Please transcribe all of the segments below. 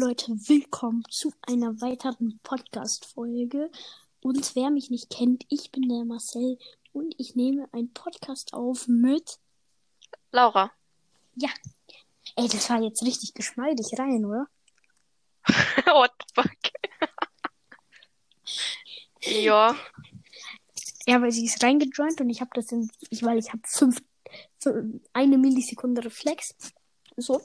Leute, willkommen zu einer weiteren Podcast-Folge. Und wer mich nicht kennt, ich bin der Marcel und ich nehme einen Podcast auf mit Laura. Ja. Ey, das war jetzt richtig geschmeidig rein, oder? What the fuck? ja. Ja, weil sie ist reingejoint und ich habe das in, ich, weil ich habe fünf, fünf, eine Millisekunde Reflex. So.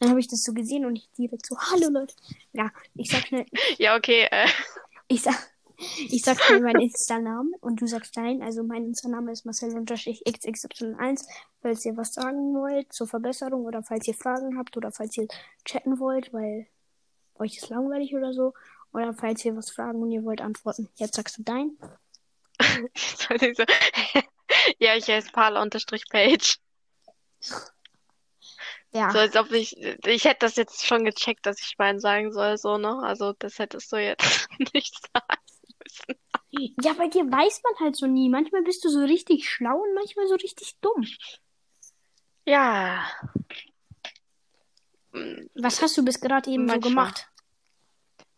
Dann habe ich das so gesehen und ich direkt so, hallo Leute. Ja, ich sag schnell. Ja, okay. Äh. Ich sag, ich sag schnell meinen Insta-Namen und du sagst deinen. Also mein Insta-Name ist Marcel-XXY1. Falls ihr was sagen wollt zur Verbesserung oder falls ihr Fragen habt oder falls ihr chatten wollt, weil euch ist langweilig oder so. Oder falls ihr was fragen und ihr wollt antworten. Jetzt sagst du dein. ja, ich heiße Parla-Page. Ja. So, als ob ich, ich hätte das jetzt schon gecheckt, dass ich meinen sagen soll, so, ne? Also, das hättest du jetzt nicht sagen müssen. Ja, bei dir weiß man halt so nie. Manchmal bist du so richtig schlau und manchmal so richtig dumm. Ja. Was hast du bis gerade eben manchmal. so gemacht?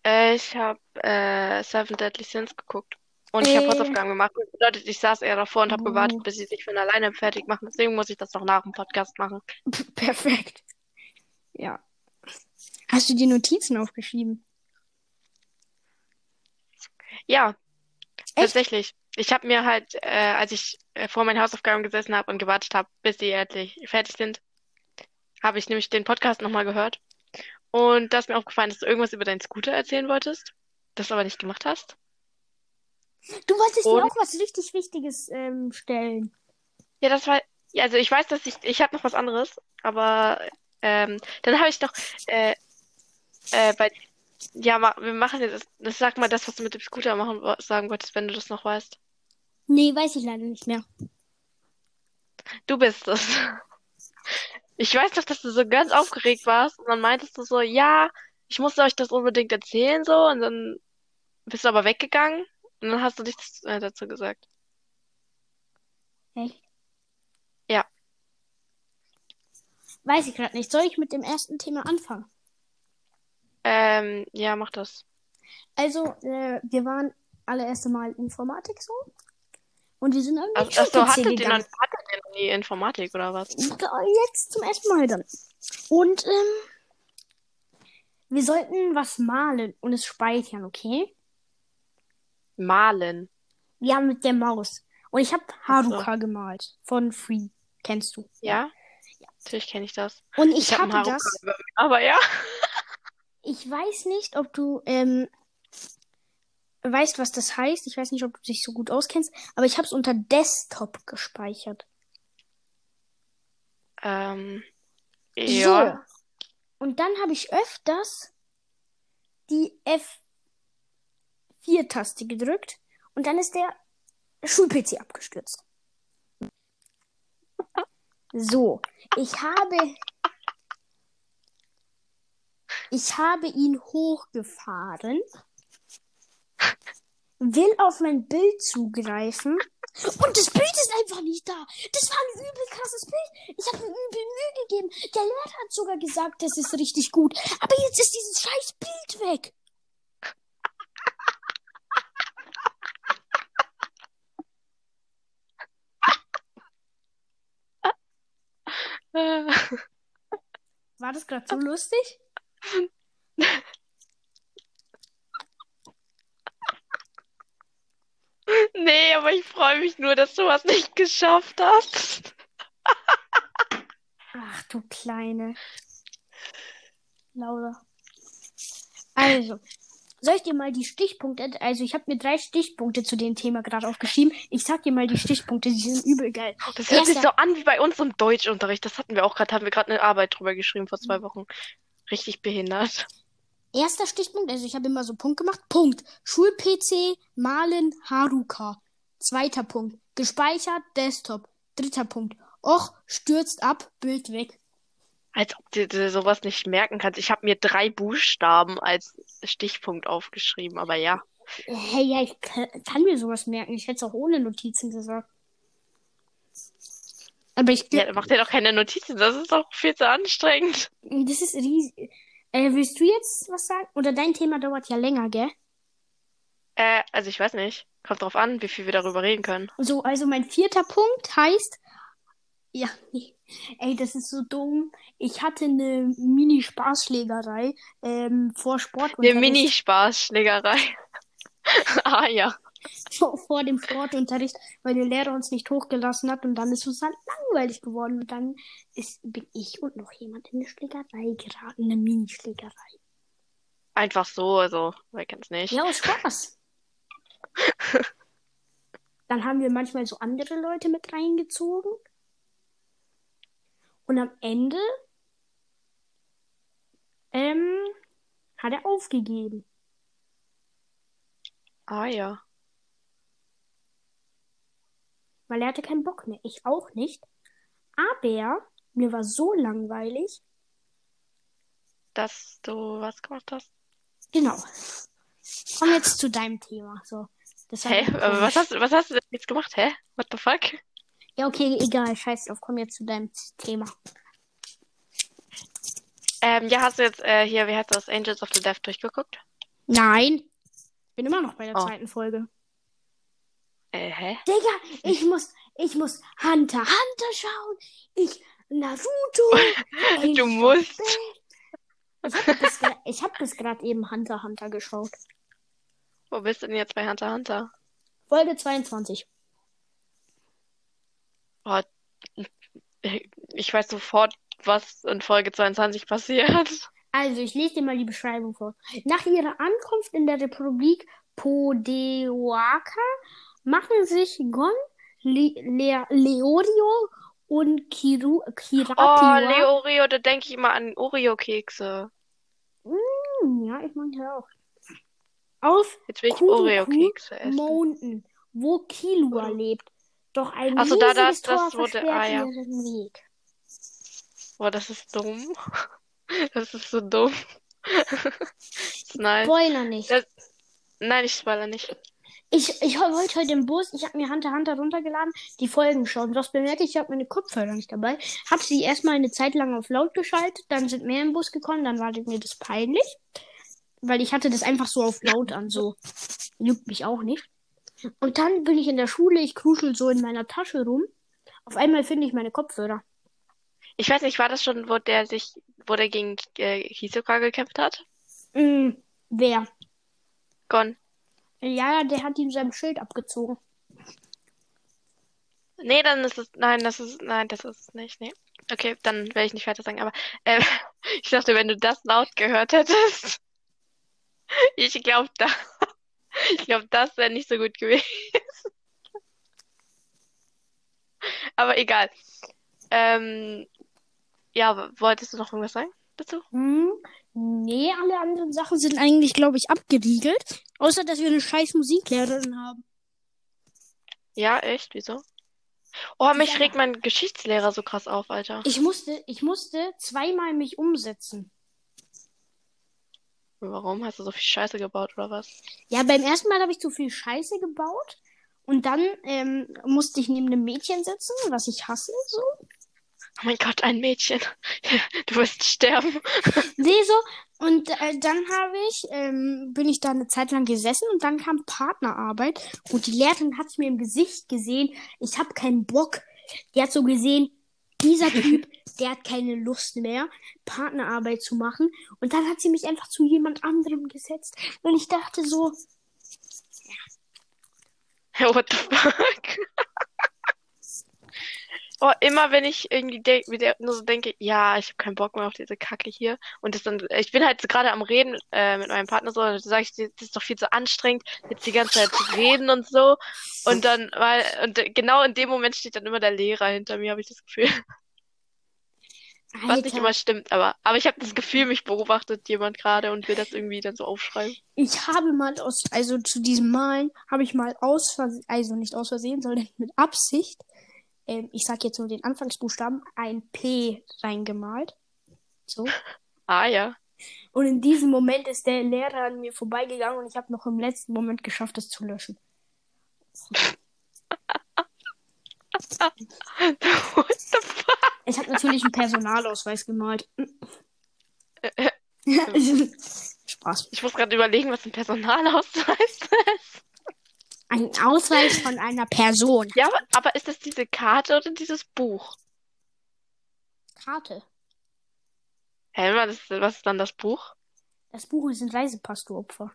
Äh, ich habe äh, Seven Deadly Sins geguckt. Und ich habe Hausaufgaben gemacht. Das bedeutet, ich saß eher davor und habe gewartet, oh. bis sie sich von alleine fertig machen. Deswegen muss ich das noch nach dem Podcast machen. Perfekt. Ja. Hast du die Notizen aufgeschrieben? Ja, Echt? tatsächlich. Ich habe mir halt, äh, als ich äh, vor meinen Hausaufgaben gesessen habe und gewartet habe, bis sie endlich fertig sind, habe ich nämlich den Podcast nochmal gehört. Und da ist mir aufgefallen, dass du irgendwas über deinen Scooter erzählen wolltest, das aber nicht gemacht hast. Du wolltest und... mir auch was richtig Wichtiges ähm, stellen. Ja, das war. Ja, also ich weiß, dass ich. Ich habe noch was anderes, aber ähm, dann habe ich noch. Äh, äh, bei. Ja, ma, wir machen jetzt. Das, sag mal das, was du mit dem Scooter machen sagen wolltest, wenn du das noch weißt. Nee, weiß ich leider nicht mehr. Du bist es. Ich weiß doch, dass du so ganz aufgeregt warst und dann meintest du so, ja, ich musste euch das unbedingt erzählen so und dann bist du aber weggegangen und dann hast du nichts äh, dazu gesagt. Echt? Ja. Weiß ich gerade nicht. Soll ich mit dem ersten Thema anfangen? Ähm, ja, mach das. Also, äh, wir waren alle erste Mal Informatik so. Und wir sind irgendwie Ach, achso, hattet ihr, dann, hattet ihr noch nie Informatik oder was? Jetzt zum ersten Mal dann. Und ähm, wir sollten was malen und es speichern, okay? Malen. Ja, mit der Maus. Und ich habe Haruka so. gemalt von Free. Kennst du? Ja? ja. Natürlich kenne ich das. Und ich, ich hatte das. Aber ja. ich weiß nicht, ob du ähm, weißt, was das heißt. Ich weiß nicht, ob du dich so gut auskennst. Aber ich habe es unter Desktop gespeichert. Ähm. Ja. So. Und dann habe ich öfters die F Vier-Taste gedrückt und dann ist der Schul-PC abgestürzt. So, ich habe ich habe ihn hochgefahren, will auf mein Bild zugreifen und das Bild ist einfach nicht da. Das war ein übel krasses Bild. Ich habe mir übel Mühe gegeben. Der Lehrer hat sogar gesagt, das ist richtig gut. Aber jetzt ist dieses scheiß Bild weg. War das gerade so lustig? Nee, aber ich freue mich nur, dass du was nicht geschafft hast. Ach du kleine Laura. Also, soll ich dir mal die Stichpunkte, also ich habe mir drei Stichpunkte zu dem Thema gerade aufgeschrieben. Ich sag dir mal die Stichpunkte, die sind übel geil. Das hört Erster... sich so an wie bei uns im Deutschunterricht. Das hatten wir auch gerade, haben wir gerade eine Arbeit drüber geschrieben vor zwei Wochen. Richtig behindert. Erster Stichpunkt, also ich habe immer so Punkt gemacht. Punkt. Schul-PC, Malen, Haruka. Zweiter Punkt. Gespeichert, Desktop. Dritter Punkt. Och, stürzt ab, Bild weg. Als ob du dir sowas nicht merken kannst. Ich habe mir drei Buchstaben als Stichpunkt aufgeschrieben, aber ja. Hey, ja, ich kann, kann mir sowas merken. Ich hätte es auch ohne Notizen gesagt. Aber ich. Ja, macht ja doch keine Notizen. Das ist doch viel zu anstrengend. Das ist riesig. Äh, willst du jetzt was sagen? Oder dein Thema dauert ja länger, gell? Äh, also ich weiß nicht. Kommt drauf an, wie viel wir darüber reden können. So, also mein vierter Punkt heißt. Ja, nee. Ey, das ist so dumm. Ich hatte eine Mini-Spaßschlägerei ähm, vor Sport. Eine Mini-Spaßschlägerei. ah ja. Vor, vor dem Sportunterricht, weil der Lehrer uns nicht hochgelassen hat und dann ist es halt langweilig geworden. Und dann ist, bin ich und noch jemand in eine Schlägerei geraten, eine Mini-Schlägerei. Einfach so, also, wer kennt's nicht. Ja, aus Spaß. dann haben wir manchmal so andere Leute mit reingezogen. Und am Ende ähm, hat er aufgegeben. Ah ja. Weil er hatte keinen Bock mehr. Ich auch nicht. Aber mir war so langweilig. Dass du was gemacht hast? Genau. Komm jetzt zu deinem Thema. So. Das Hä? Was hast, was hast du denn jetzt gemacht? Hä? What the fuck? Ja, okay, egal. Scheiß drauf. Komm jetzt zu deinem Thema. Ähm, ja, hast du jetzt äh, hier, wie heißt das, Angels of the Death durchgeguckt? Nein. Bin immer noch bei der oh. zweiten Folge. Äh, hä? Digga, ich muss, ich muss Hunter Hunter schauen. Ich Naruto. ich du musst. Ich habe bis gerade eben Hunter Hunter geschaut. Wo bist du denn jetzt bei Hunter Hunter? Folge 22. Oh, ich weiß sofort, was in Folge 22 passiert. Also, ich lese dir mal die Beschreibung vor. Nach ihrer Ankunft in der Republik Podeoaka machen sich Gon, Le Le Leorio und Kiru Kirakiwa... Oh, Leorio, da denke ich immer an Oreo-Kekse. Mm, ja, ich meine auch. Auf Jetzt will ich Oreo-Kekse essen. Mountain, wo Kilua lebt. Doch ein also, da, das, Tor das wurde, ah, ja. Weg. Boah, das ist dumm. Das ist so dumm. Nein. Spoiler nicht. Das... Nein, ich spoiler nicht. Ich, ich wollte heute im Bus, ich habe mir Hunter Hunter runtergeladen, die Folgen schauen. Was bemerke ich, ich habe meine Kopfhörer nicht dabei. Habe sie erstmal eine Zeit lang auf laut geschaltet, dann sind mehr im Bus gekommen, dann war mir das peinlich. Weil ich hatte das einfach so auf laut an, so. Juckt mich auch nicht. Und dann bin ich in der Schule, ich kruschel so in meiner Tasche rum. Auf einmal finde ich meine Kopfhörer. Ich weiß nicht, war das schon, wo der sich, wo der gegen äh, Hisoka gekämpft hat? Mm, wer? Gon. Ja, der hat ihm sein Schild abgezogen. Nee, dann ist es, nein, das ist, nein, das ist es nicht, nee. Okay, dann werde ich nicht weiter sagen, aber äh, ich dachte, wenn du das laut gehört hättest, ich glaube, da, ich glaube, das wäre nicht so gut gewesen. aber egal. Ähm, ja, wolltest du noch irgendwas sagen dazu? Hm, nee, alle anderen Sachen sind eigentlich, glaube ich, abgeriegelt. Außer, dass wir eine scheiß Musiklehrerin haben. Ja, echt? Wieso? Oh, mich regt mein Geschichtslehrer so krass auf, Alter. Ich musste, ich musste zweimal mich umsetzen. Warum? Hast du so viel Scheiße gebaut oder was? Ja, beim ersten Mal habe ich zu viel Scheiße gebaut. Und dann ähm, musste ich neben einem Mädchen sitzen, was ich hasse, so. Oh mein Gott, ein Mädchen. Du wirst sterben. Nee, so. Und äh, dann habe ich, ähm, bin ich da eine Zeit lang gesessen und dann kam Partnerarbeit und die Lehrerin hat es mir im Gesicht gesehen. Ich habe keinen Bock. Die hat so gesehen, dieser Typ, der hat keine Lust mehr, Partnerarbeit zu machen. Und dann hat sie mich einfach zu jemand anderem gesetzt. Und ich dachte so, ja. What the fuck? Oh, immer wenn ich irgendwie de wieder nur so denke, ja, ich habe keinen Bock mehr auf diese Kacke hier. Und das dann, ich bin halt gerade am Reden äh, mit meinem Partner so, und dann sage ich, das ist doch viel zu anstrengend, jetzt die ganze Zeit zu reden und so. Und dann, weil, und genau in dem Moment steht dann immer der Lehrer hinter mir, habe ich das Gefühl. Alter. Was nicht immer stimmt, aber, aber ich habe das Gefühl, mich beobachtet jemand gerade und will das irgendwie dann so aufschreiben. Ich habe mal aus, also zu diesem Malen habe ich mal aus Versehen, also nicht aus Versehen, sondern mit Absicht, ähm, ich sag jetzt nur den Anfangsbuchstaben, ein P reingemalt. So. Ah ja. Und in diesem Moment ist der Lehrer an mir vorbeigegangen und ich habe noch im letzten Moment geschafft, es zu löschen. What the fuck? Ich habe natürlich einen Personalausweis gemalt. Spaß. Ich muss gerade überlegen, was ein Personalausweis ist. Ein Ausweis von einer Person. Ja, aber, ist das diese Karte oder dieses Buch? Karte. Hä, was ist, was ist dann das Buch? Das Buch ist ein Reisepass, du Opfer.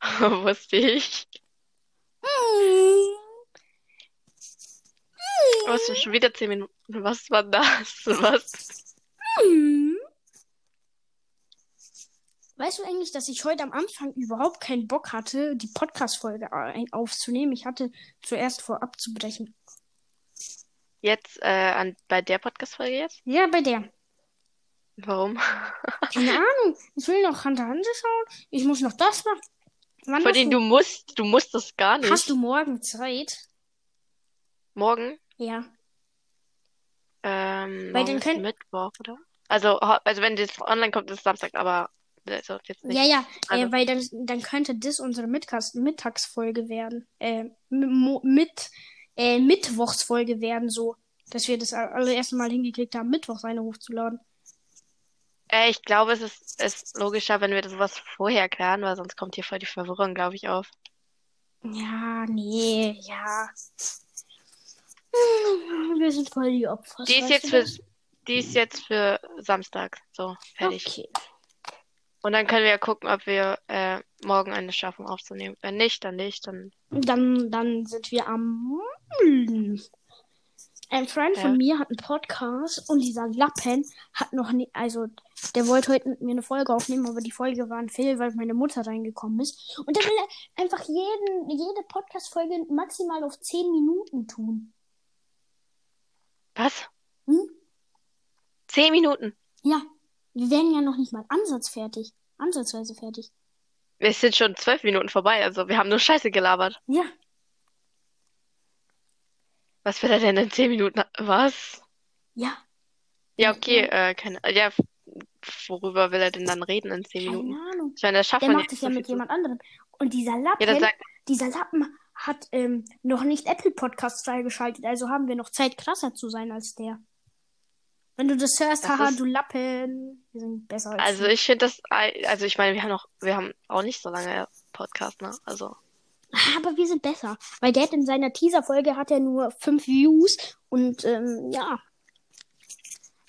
Wusste ich. Oh, es sind schon wieder zehn Minuten. Was war das? Was? Weißt du eigentlich, dass ich heute am Anfang überhaupt keinen Bock hatte, die Podcast-Folge aufzunehmen? Ich hatte zuerst vor abzubrechen. Jetzt, äh, an, bei der Podcast-Folge jetzt? Ja, bei der. Warum? Keine Ahnung. Ich will noch Hunter Hunter schauen. Ich muss noch das machen. Wann Vor denen du, du musst, du musst das gar nicht. hast du morgen Zeit? Morgen? Ja. Ähm, Weil dann könnt- Mittwoch, oder? Also, also wenn das online kommt, ist es Samstag, aber also jetzt nicht. Ja, ja, Also- äh, weil dann, dann könnte das unsere Mittags Mittagsfolge werden. Äh, mit, äh, Mittwochsfolge werden, so, dass wir das allererste Mal hingekriegt haben, Mittwochs eine hochzuladen. Äh, ich glaube, es ist, ist logischer, wenn wir das sowas vorher klären, weil sonst kommt hier voll die Verwirrung, glaube ich, auf. Ja, nee, ja. Wir sind voll die Opfer. Die ist jetzt für, die ist jetzt für Samstag. So, fertig. Okay. Und dann können wir ja gucken, ob wir äh, morgen eine schaffen aufzunehmen. Wenn nicht, dann nicht, dann. Dann, dann sind wir am. Ein Freund Ja. von mir hat einen Podcast und dieser Lappen hat noch nie, also der wollte heute mit mir eine Folge aufnehmen, aber die Folge war ein Fail, weil meine Mutter reingekommen ist. Und der will einfach jeden, jede Podcast-Folge maximal auf 10 Minuten tun. Was? Hm? Zehn Minuten. Ja, wir werden ja noch nicht mal ansatzfertig. Ansatzweise fertig. Es sind schon zwölf Minuten vorbei, also wir haben nur Scheiße gelabert. Ja, Was will er denn in zehn Minuten? Was? ja. Ja, okay, äh, keine, ja, worüber will er denn dann reden in zehn Keine Minuten? Ahnung. Ich meine, das schafft Der man macht es ja mit jemand anderem. Und dieser Lappen, Ja, dieser Lappen hat ähm, noch nicht Apple Podcasts freigeschaltet, also haben wir noch Zeit, krasser zu sein als der. Wenn du das hörst, Das haha, ist- du Lappen. Wir sind besser als also du. ich finde das, also ich meine, wir haben noch, wir haben auch nicht so lange Podcast, ne? Also, Aber wir sind besser. Weil der hat in seiner Teaser-Folge hat er nur fünf Views und ähm, ja.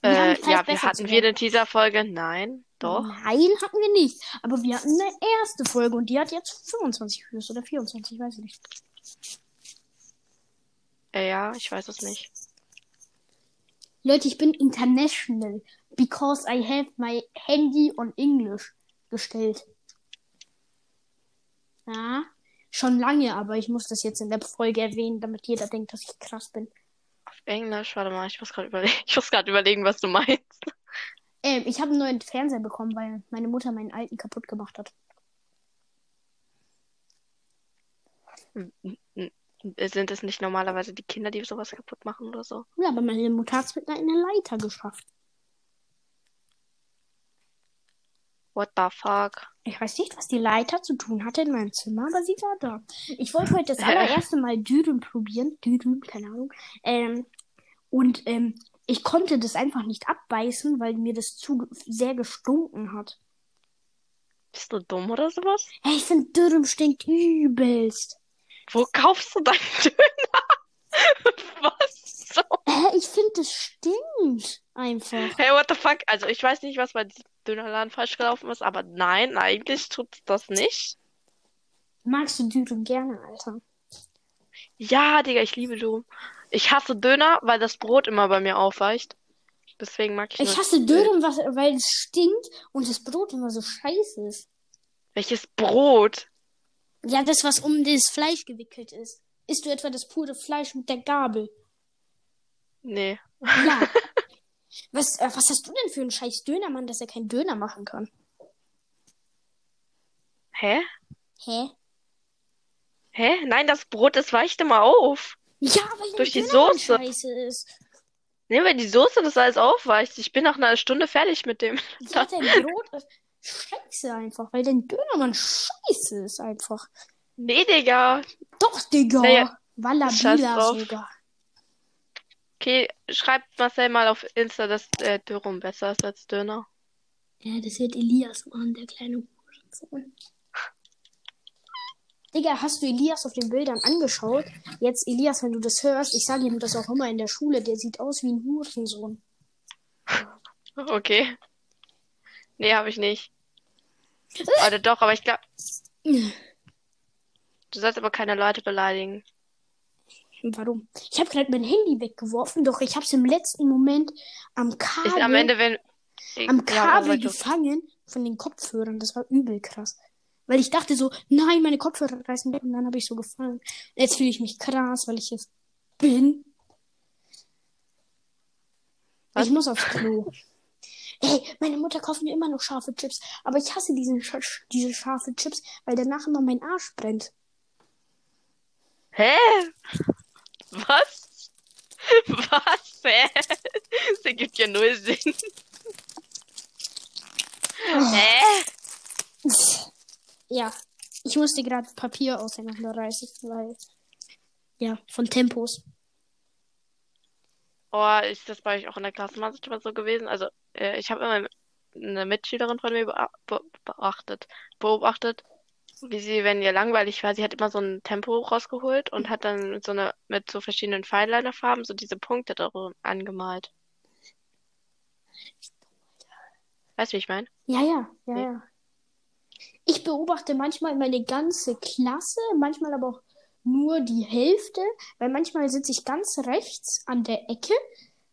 Wir äh, ja, wir hatten wir eine Teaser-Folge? Nein, doch. Nein, hatten wir nicht. Aber wir hatten eine erste Folge und die hat jetzt 25 Views oder 24, weiß ich nicht. Äh, ja, ich weiß es nicht. Leute, ich bin international because I have my handy on English gestellt. Ja, schon lange, aber ich muss das jetzt in der Folge erwähnen, damit jeder denkt, dass ich krass bin. Auf Englisch, warte mal, ich muss gerade überlegen, ich muss gerade überlegen, was du meinst. Ähm, ich habe einen neuen Fernseher bekommen, weil meine Mutter meinen alten kaputt gemacht hat. Sind es nicht normalerweise die Kinder, die sowas kaputt machen oder so? Ja, aber meine Mutter hat es mit einer Leiter geschafft. What the fuck? Ich weiß nicht, was die Leiter zu tun hatte in meinem Zimmer, aber sie war da. Ich wollte heute das allererste Mal Dürüm probieren. Dürüm, keine Ahnung. Ähm, und ähm, ich konnte das einfach nicht abbeißen, weil mir das zu sehr gestunken hat. Bist du dumm oder sowas? Hey, ich finde Dürüm stinkt übelst. Wo kaufst du deinen Döner? Was? So? Hä, ich finde, das stinkt einfach. Hey, what the fuck? Also ich weiß nicht, was bei diesem Dönerladen falsch gelaufen ist, aber nein, eigentlich tut das nicht. Magst du Dürüm gerne, Alter? Ja, Digga, ich liebe Döner. Ich hasse Döner, weil das Brot immer bei mir aufweicht. Deswegen mag ich Ich hasse was, weil es stinkt und das Brot immer so scheiße ist. Welches Brot? Ja, das, was um das Fleisch gewickelt ist. Isst du etwa das pure Fleisch mit der Gabel? Nee. Ja. was, äh, was hast du denn für einen scheiß Dönermann, dass er keinen Döner machen kann? Hä? Hä? Hä? Nein, das Brot, das weicht immer auf. Ja, weil Durch die Soße. scheiße ist. Nee, weil die Soße das alles aufweicht. Ich bin nach einer Stunde fertig mit dem. Ja, dein Brot ist scheiße einfach, weil dein Dönermann scheiße ist einfach. Nee, Digga. Doch, Digga. Naja, Wallabila drauf. sogar. Okay, schreibt Marcel mal auf Insta, dass äh, Dürüm besser ist als Döner. Ja, das wird Elias machen, der kleine Hurensohn. Digga, hast du Elias auf den Bildern angeschaut? Jetzt, Elias, wenn du das hörst, ich sage ihm das auch immer in der Schule, der sieht aus wie ein Hurensohn. Okay. Nee, habe ich nicht. Oder doch, aber ich glaube. Du sollst aber keine Leute beleidigen. Warum? Ich habe gerade mein Handy weggeworfen, doch ich habe es im letzten Moment am Kabel, Ist am Ende, wenn. am Ja, Kabel du. gefangen von den Kopfhörern. Das war übel krass. Weil ich dachte so, nein, meine Kopfhörer reißen weg und dann habe ich so gefangen. Jetzt fühle ich mich krass, weil ich jetzt bin. Was? Ich muss aufs Klo. Ey, meine Mutter kauft mir immer noch scharfe Chips, aber ich hasse diesen, diese scharfe Chips, weil danach immer mein Arsch brennt. Hä? Was? Was? Hä? Das ergibt ja null Sinn. Hä? Ja, ich musste gerade Papier auseinanderreißen, weil. Ja, von Tempos. Oh, ist das bei euch auch in der Klassenmannschaft so gewesen? Also, äh, ich habe immer eine Mitschülerin von mir bea- be beachtet, beobachtet, wie sie, wenn ihr langweilig war, sie hat immer so ein Tempo rausgeholt und hat dann mit so einer, mit so verschiedenen Finelinerfarben so diese Punkte darin angemalt. Weißt du, wie ich meine? Ja, ja, ja, ja. Ich beobachte manchmal meine ganze Klasse, manchmal aber auch nur die Hälfte, weil manchmal sitze ich ganz rechts an der Ecke,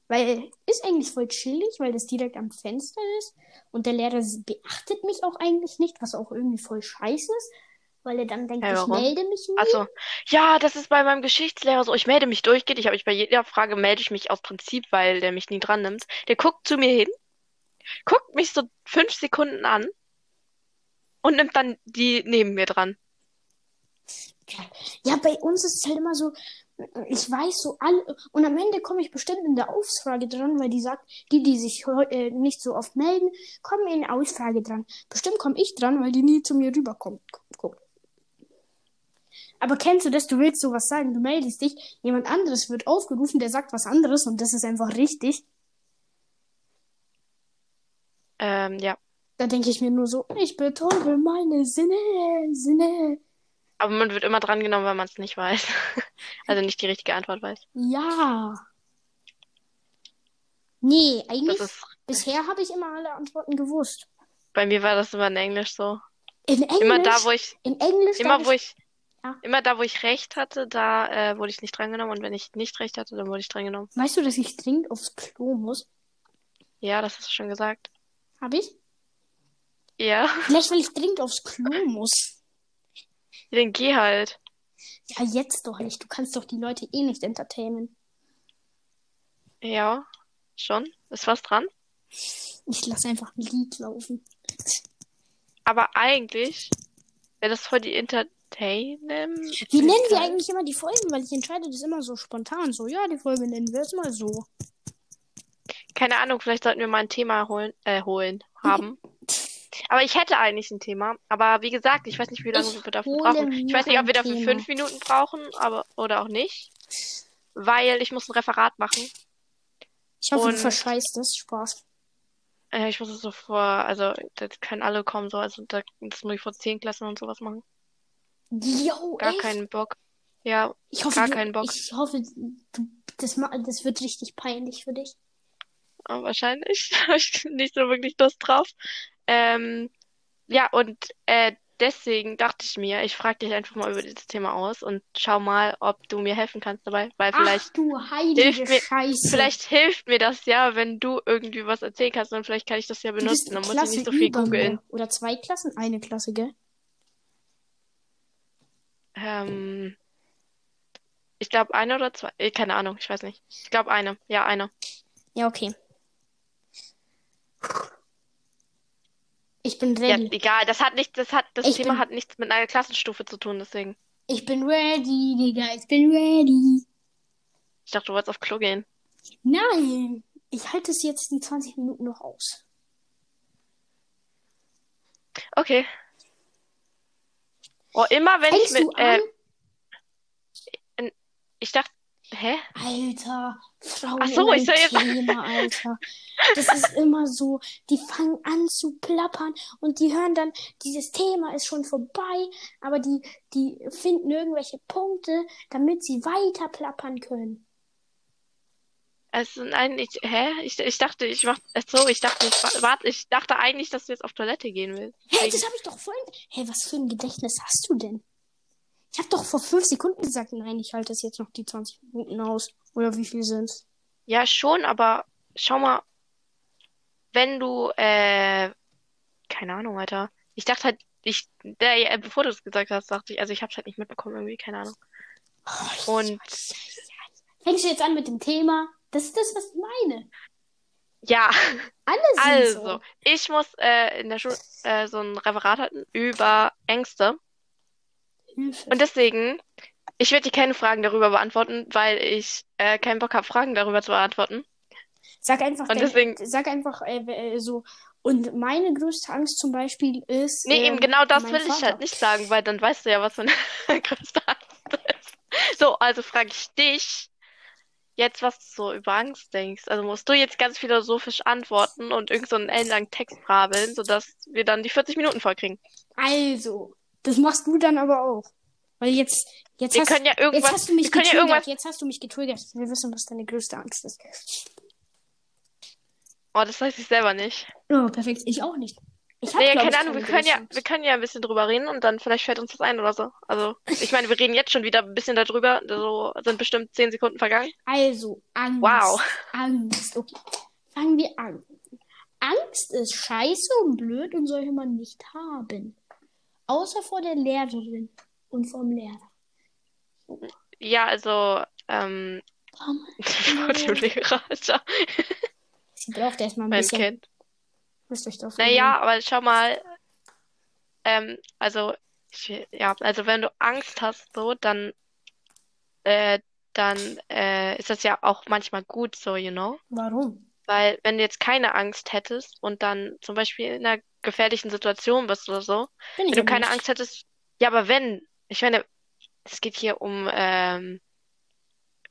weil ist eigentlich voll chillig, weil das direkt am Fenster ist und der Lehrer beachtet mich auch eigentlich nicht, was auch irgendwie voll scheiße ist, weil er dann denkt, Hä, ich melde mich nie. Achso. Ja, das ist bei meinem Geschichtslehrer so. Ich melde mich durchgeht. Ich habe mich bei jeder Frage melde ich mich aus Prinzip, weil der mich nie dran nimmt. Der guckt zu mir hin, guckt mich so fünf Sekunden an und nimmt dann die neben mir dran. Ja, bei uns ist es halt immer so, ich weiß so alle, und am Ende komme ich bestimmt in der Ausfrage dran, weil die sagt, die, die sich äh, nicht so oft melden, kommen in der Ausfrage dran. Bestimmt komme ich dran, weil die nie zu mir rüberkommt. Aber kennst du das? Du willst sowas sagen, du meldest dich, jemand anderes wird aufgerufen, der sagt was anderes und das ist einfach richtig. Ähm, ja. Da denke ich mir nur so, ich betäube meine Sinne, Sinne. Aber man wird immer drangenommen, wenn man es nicht weiß. Also nicht die richtige Antwort weiß. Ja. Nee, eigentlich, ist, bisher habe ich immer alle Antworten gewusst. bei mir war das immer in Englisch so. In Englisch, Immer da, wo ich, in Englisch immer wo ich, ich, Ja. immer da, wo ich recht hatte, da äh, wurde ich nicht drangenommen. Und wenn ich nicht recht hatte, dann wurde ich drangenommen. weißt du, dass ich dringend aufs Klo muss? Ja, das hast du schon gesagt. Habe ich? Ja, Vielleicht, weil ich dringend aufs Klo muss. dann geh halt. Ja, jetzt doch nicht. Du kannst doch die Leute eh nicht entertainen. Ja, schon. Ist was dran? Ich lasse einfach ein Lied laufen. Aber eigentlich wäre das voll die Entertainem. Wie nennen wir eigentlich immer die Folgen? Weil ich entscheide das immer so spontan. So, ja, die Folge nennen wir jetzt mal so. Keine Ahnung, vielleicht sollten wir mal ein Thema holen, äh, holen, haben. Aber ich hätte eigentlich ein Thema. Aber wie gesagt, ich weiß nicht, wie lange Ich wir dafür brauchen. Ich weiß nicht, ob wir dafür Thema. fünf Minuten brauchen, aber oder auch nicht. Weil ich muss ein Referat machen. Ich hoffe, du Und- verscheißt das. Spaß. Äh, ich muss es so vor, also da können alle kommen, so, also da, das muss ich vor zehn Klassen und sowas machen. Jo, Gar echt? keinen Bock. Ja, Ich hoffe, gar du, keinen Bock. Ich hoffe, du, das, das wird richtig peinlich für dich. Aber wahrscheinlich habe ich nicht so wirklich Lust drauf. Ähm, ja, und äh, deswegen dachte ich mir, ich frage dich einfach mal über dieses Thema aus und schau mal, ob du mir helfen kannst dabei, weil Ach vielleicht, du heilige hilft mir- Scheiße. vielleicht hilft mir das ja, wenn du irgendwie was erzählen kannst und vielleicht kann ich das ja benutzen, dann muss ich nicht so viel googeln. Oder zwei Klassen? Eine Klasse, gell? Ähm, ich glaube eine oder zwei, äh, keine Ahnung, ich weiß nicht. Ich glaube eine, ja, eine. Ja, okay. Ich bin Ja, ready. egal, das hat nicht, das hat, das Ich Thema bin- hat nichts mit einer Klassenstufe zu tun, deswegen. Ich bin ready, Digga. Ich bin ready. Ich dachte, du wolltest auf Klo gehen. Nein. Ich halte es jetzt die 20 Minuten noch aus. Okay. Oh, immer wenn ich Fängst du mit, äh, ich dachte, Hä? Alter, Frauen Ach so, ich soll jetzt- Thema, Alter. Das ist immer so, die fangen an zu plappern und die hören dann, dieses Thema ist schon vorbei, aber die, die finden irgendwelche Punkte, damit sie weiter plappern können. Also, nein, ich, hä? Ich, ich dachte, ich mach, ach so, ich dachte, ich, warte, ich dachte eigentlich, dass du jetzt auf Toilette gehen willst. Hä, das habe ich doch vorhin. Hä, was für ein Gedächtnis hast du denn? Ich habe doch vor fünf Sekunden gesagt, nein, ich halte das jetzt noch die 20 Minuten aus. Oder wie viel sind's? Ja, schon, aber schau mal, wenn du, äh, keine Ahnung, Alter. Ich dachte halt, ich, der, äh, bevor du es gesagt hast, dachte ich, also ich hab's halt nicht mitbekommen, irgendwie, keine Ahnung. Und Fängst du jetzt an mit dem Thema? Das ist das, was ich meine. ja, Alle sind also, so. ich muss äh, in der Schule äh, so ein Referat halten über Ängste. Hilfe. Und deswegen, ich werde dir keine Fragen darüber beantworten, weil ich äh, keinen Bock habe, Fragen darüber zu beantworten. Sag einfach, Und deswegen- sag einfach äh, äh, so. Und meine größte Angst zum Beispiel ist. Nee, ähm, eben genau das will ich Vater. halt nicht sagen, weil dann weißt du ja, was meine größte Angst ist. So, also frage ich dich jetzt, was du so über Angst denkst. Also musst du jetzt ganz philosophisch antworten und irgend so einen ellenlangen Text brabbeln, sodass wir dann die 40 Minuten vollkriegen. Also, das machst du dann aber auch. Weil jetzt, jetzt Wir hast, können ja jetzt hast du mich können ja getriggert. irgendwas, Jetzt hast du mich getriggert. Wir wissen, was deine größte Angst ist. oh, das weiß ich selber nicht. Oh, perfekt. Ich auch nicht. Ich hab, Nee, keine ich, Ahnung, wir können ja, wir können ja ein bisschen drüber reden und dann vielleicht fällt uns das ein oder so. Also, ich meine, wir reden jetzt schon wieder ein bisschen darüber, so sind bestimmt 10 Sekunden vergangen. Also, Angst. Wow. Angst. Okay. Fangen wir an. Angst ist scheiße und blöd und sollte man nicht haben. Außer vor der Lehrerin und vom Lehrer. Ja, also, ähm, vor dem Lehrer, Alter, Sie braucht erstmal ein mein bisschen. Kind. Müsst euch drauf Naja, aber schau mal, ähm, also, ich, ja, also wenn du Angst hast, so, dann, äh, dann, äh, ist das ja auch manchmal gut so, you know? Warum? Weil, wenn du jetzt keine Angst hättest und dann zum Beispiel in einer gefährlichen Situation bist oder so, Bin wenn du keine nicht. Angst hättest, ja, aber wenn, ich meine, es geht hier um, ähm,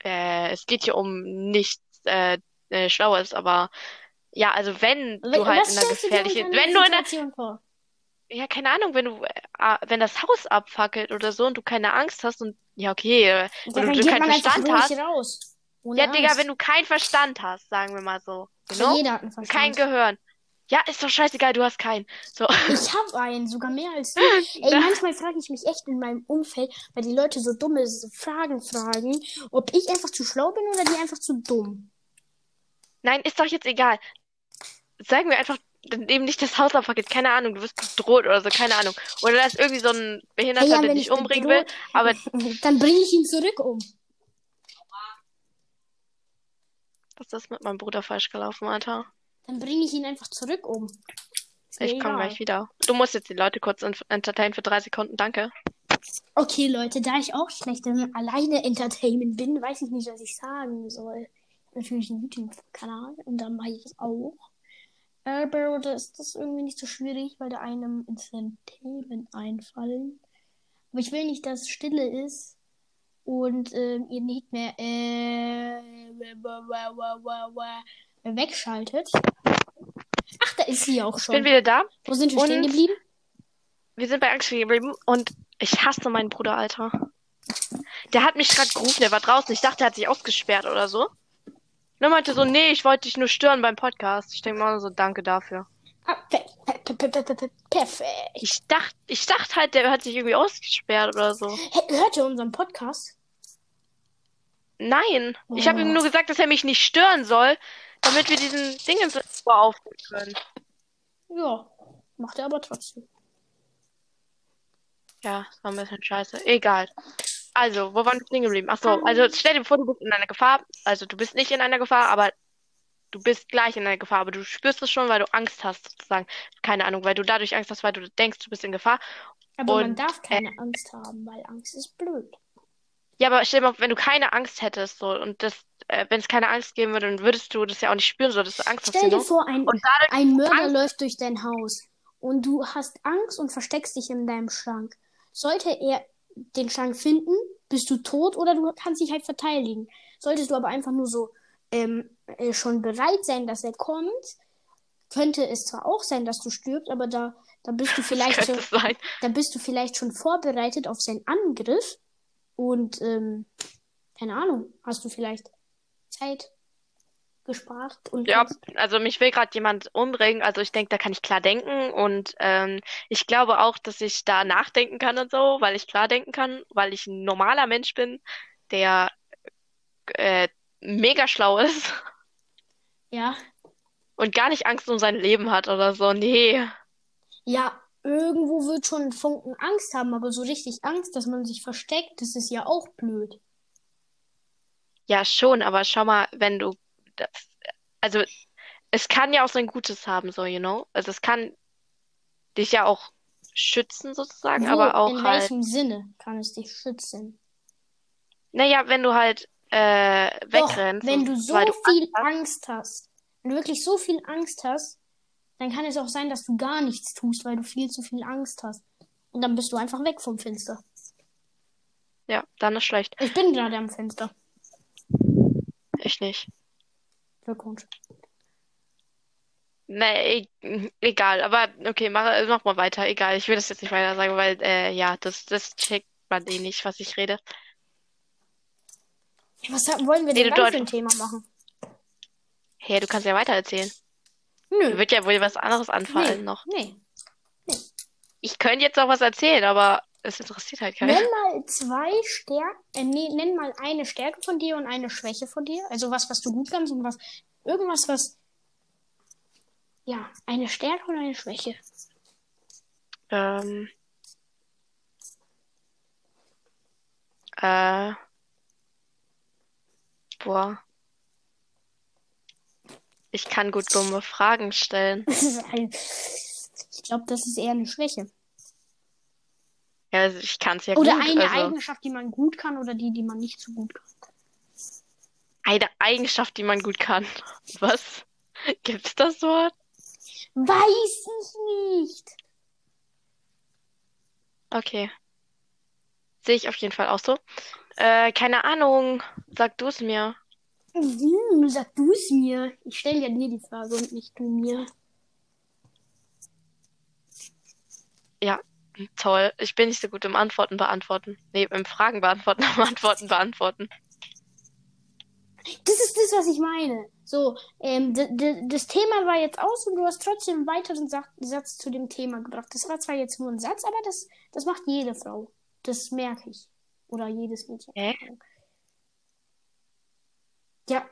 äh, es geht hier um nichts, äh, äh, Schlaues, aber, ja, also wenn Wa- du halt in einer du gefährlichen, wenn du in einer, vor? ja, keine Ahnung, wenn du, äh, wenn das Haus abfackelt oder so und du keine Angst hast und, ja, okay, äh, Ja, wenn dann du geht keinen Verstand hast, raus. Ja, Digga, Angst. wenn du keinen Verstand hast, sagen wir mal so, Ja, know? jeder hat einen Verstand. Kein Gehirn. Ja, ist doch scheißegal, du hast keinen. So. Ich hab einen, sogar mehr als du. Ey, Ja. manchmal frage ich mich echt in meinem Umfeld, weil die Leute so dumme Fragen fragen, ob ich einfach zu schlau bin oder die einfach zu dumm. Nein, ist doch jetzt egal. Sagen wir einfach, eben nicht das Haus abfackelt, keine Ahnung, du wirst bedroht oder so, keine Ahnung. Oder da ist irgendwie so ein Behinderter, Hey, ja, der dich ich umbringen will, bedroht- aber Dann bringe ich ihn zurück um. was ist mit meinem Bruder falsch gelaufen, Alter? Dann bringe ich ihn einfach zurück um. Ich komme gleich wieder. Du musst jetzt die Leute kurz ent- entertainen für drei Sekunden, danke. Okay, Leute, da ich auch schlecht im alleine Entertainment bin, weiß ich nicht, was ich sagen soll. Natürlich einen YouTube-Kanal und dann mache ich es auch. Aber da ist das irgendwie nicht so schwierig, weil da einem instant Themen einfallen. Aber ich will nicht, dass es Stille ist und ähm, ihr nicht mehr äh, wegschaltet. Ach, da ist sie auch Ich schon. bin wieder da. Wo sind wir Und- stehen geblieben? Wir sind bei Angst geblieben und ich hasse meinen Bruder, Alter. Der hat mich gerade gerufen, der war draußen. Ich dachte, er hat sich ausgesperrt oder so. Und er meinte so, nee, ich wollte dich nur stören beim Podcast. Ich denke mal so, danke dafür. Ah, per per per per per perfekt. Ich dachte, ich dachte halt, der hat sich irgendwie ausgesperrt oder so. Hört ihr unseren Podcast? Nein, ich habe Oh. ihm nur gesagt, dass er mich nicht stören soll, damit wir diesen Dingens aufnehmen können. Ja, macht er aber trotzdem. Ja, das war ein bisschen scheiße. Egal. Also, wo waren wir stehen geblieben? Ach so, also stell dir vor, du bist in einer Gefahr. Also, du bist nicht in einer Gefahr, aber du bist gleich in einer Gefahr. Aber du spürst es schon, weil du Angst hast, sozusagen. Keine Ahnung, weil du dadurch Angst hast, weil du denkst, du bist in Gefahr. Aber man Und, darf keine Angst haben, weil Angst ist blöd. Ja, aber stell dir mal, wenn du keine Angst hättest, so, und das, äh, wenn es keine Angst geben würde, dann würdest du das ja auch nicht spüren, so, dass du Angst hast, Stell dir vor, ein, Und dadurch, ein Mörder Angst- läuft durch dein Haus und du hast Angst und versteckst dich in deinem Schrank. Sollte er den Schrank finden, bist du tot oder du kannst dich halt verteidigen. Solltest du aber einfach nur so ähm, äh, schon bereit sein, dass er kommt, könnte es zwar auch sein, dass du stirbst, aber da, da bist du vielleicht schon, da bist du vielleicht schon vorbereitet auf seinen Angriff und ähm, keine Ahnung, hast du vielleicht Zeit gespart und ja, also mich will gerade jemand umbringen, also ich denke, da kann ich klar denken und ähm, ich glaube auch, dass ich da nachdenken kann und so, weil ich klar denken kann, weil ich ein normaler Mensch bin, der äh, mega schlau ist. Ja. Und gar nicht Angst um sein Leben hat oder so. Nee. Ja, irgendwo wird schon Funken Angst haben, aber so richtig Angst, dass man sich versteckt, das ist ja auch blöd. Ja, schon, aber schau mal, wenn du das, also es kann ja auch sein Gutes haben, so, you know? Also es kann dich ja auch schützen sozusagen, Wo, aber auch in halt. welchem Sinne kann es dich schützen? Naja, wenn du halt äh, wegrennst. Doch, wenn du so viel Angst hast. Angst hast, wenn du wirklich so viel Angst hast, dann kann es auch sein, dass du gar nichts tust, weil du viel zu viel Angst hast. Und dann bist du einfach weg vom Fenster. Ja, dann ist schlecht. Ich bin gerade am Fenster. Ich nicht. Glückwunsch. Nee, e egal, aber okay, mach, mach mal weiter, egal. Ich will das jetzt nicht weiter sagen, weil, äh, ja, das, das checkt man eh nicht, was ich rede. Was wollen wir denn dann für ein Thema machen? Hey, du kannst ja weiter erzählen. Nö. Wird ja wohl was anderes anfallen nee. noch. Nee. nee. Ich könnte jetzt auch was erzählen, aber es interessiert halt keinen. Nenn mal zwei Stärken, äh, nee, nenn mal eine Stärke von dir und eine Schwäche von dir. Also was, was du gut kannst und was, irgendwas, was, ja, eine Stärke und eine Schwäche. Ähm. Äh. Boah. Ich kann gut dumme Fragen stellen. ich glaube, das ist eher eine Schwäche. Ja, also ich kann es ja Oder gut. eine also... Eigenschaft, die man gut kann oder die, die man nicht so gut kann. Eine Eigenschaft, die man gut kann. Was? Gibt's das Wort? Weiß ich nicht. Okay. Sehe ich auf jeden Fall auch so. Äh, keine Ahnung. Sag du es mir. Hm, sag du es mir. Ich stelle ja dir die Frage und nicht du mir. Ja, toll. Ich bin nicht so gut im Antworten beantworten. Nee, im Fragen beantworten, im Antworten beantworten. Das ist das, was ich meine. So, ähm, das Thema war jetzt aus und du hast trotzdem einen weiteren Sa Satz zu dem Thema gebracht. Das war zwar jetzt nur ein Satz, aber das, das macht jede Frau. Das merke ich. Oder jedes Mädchen. Hä? Ja.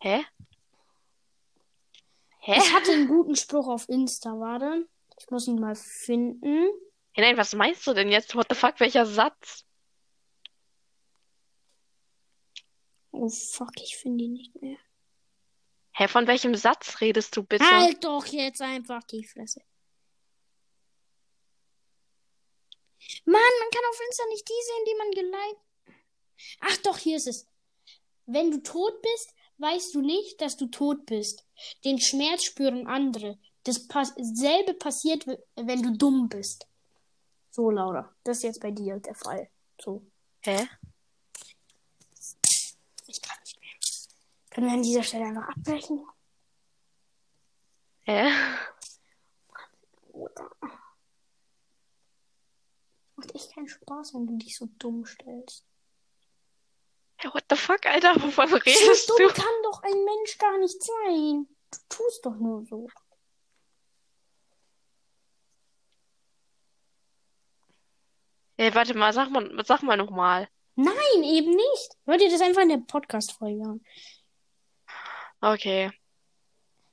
Hä? Hä? Ich hatte einen guten Spruch auf Insta, warte. Ich muss ihn mal finden. Hey, nein, was meinst du denn jetzt? What the fuck, welcher Satz? Oh fuck, ich finde ihn nicht mehr. Hä, von welchem Satz redest du bitte? Halt doch jetzt einfach die Fresse. Mann, man kann auf Insta nicht die sehen, die man geliked. Ach doch, hier ist es. Wenn du tot bist, weißt du nicht, dass du tot bist. Den Schmerz spüren andere. Dasselbe passiert, wenn du dumm bist. So, Laura. Das ist jetzt bei dir der Fall. So. Hä? Ich kann nicht mehr. Können wir an dieser Stelle einfach abbrechen? Hä? Oder? Macht echt keinen Spaß, wenn du dich so dumm stellst. Hey, what the fuck, Alter? Wovon redest so du? dumm kann doch ein Mensch gar nicht sein. Du tust doch nur so. Hey, warte mal, sag mal, sag mal nochmal. Nein, eben nicht. Hör dir das einfach in der Podcast-Folge an. Okay.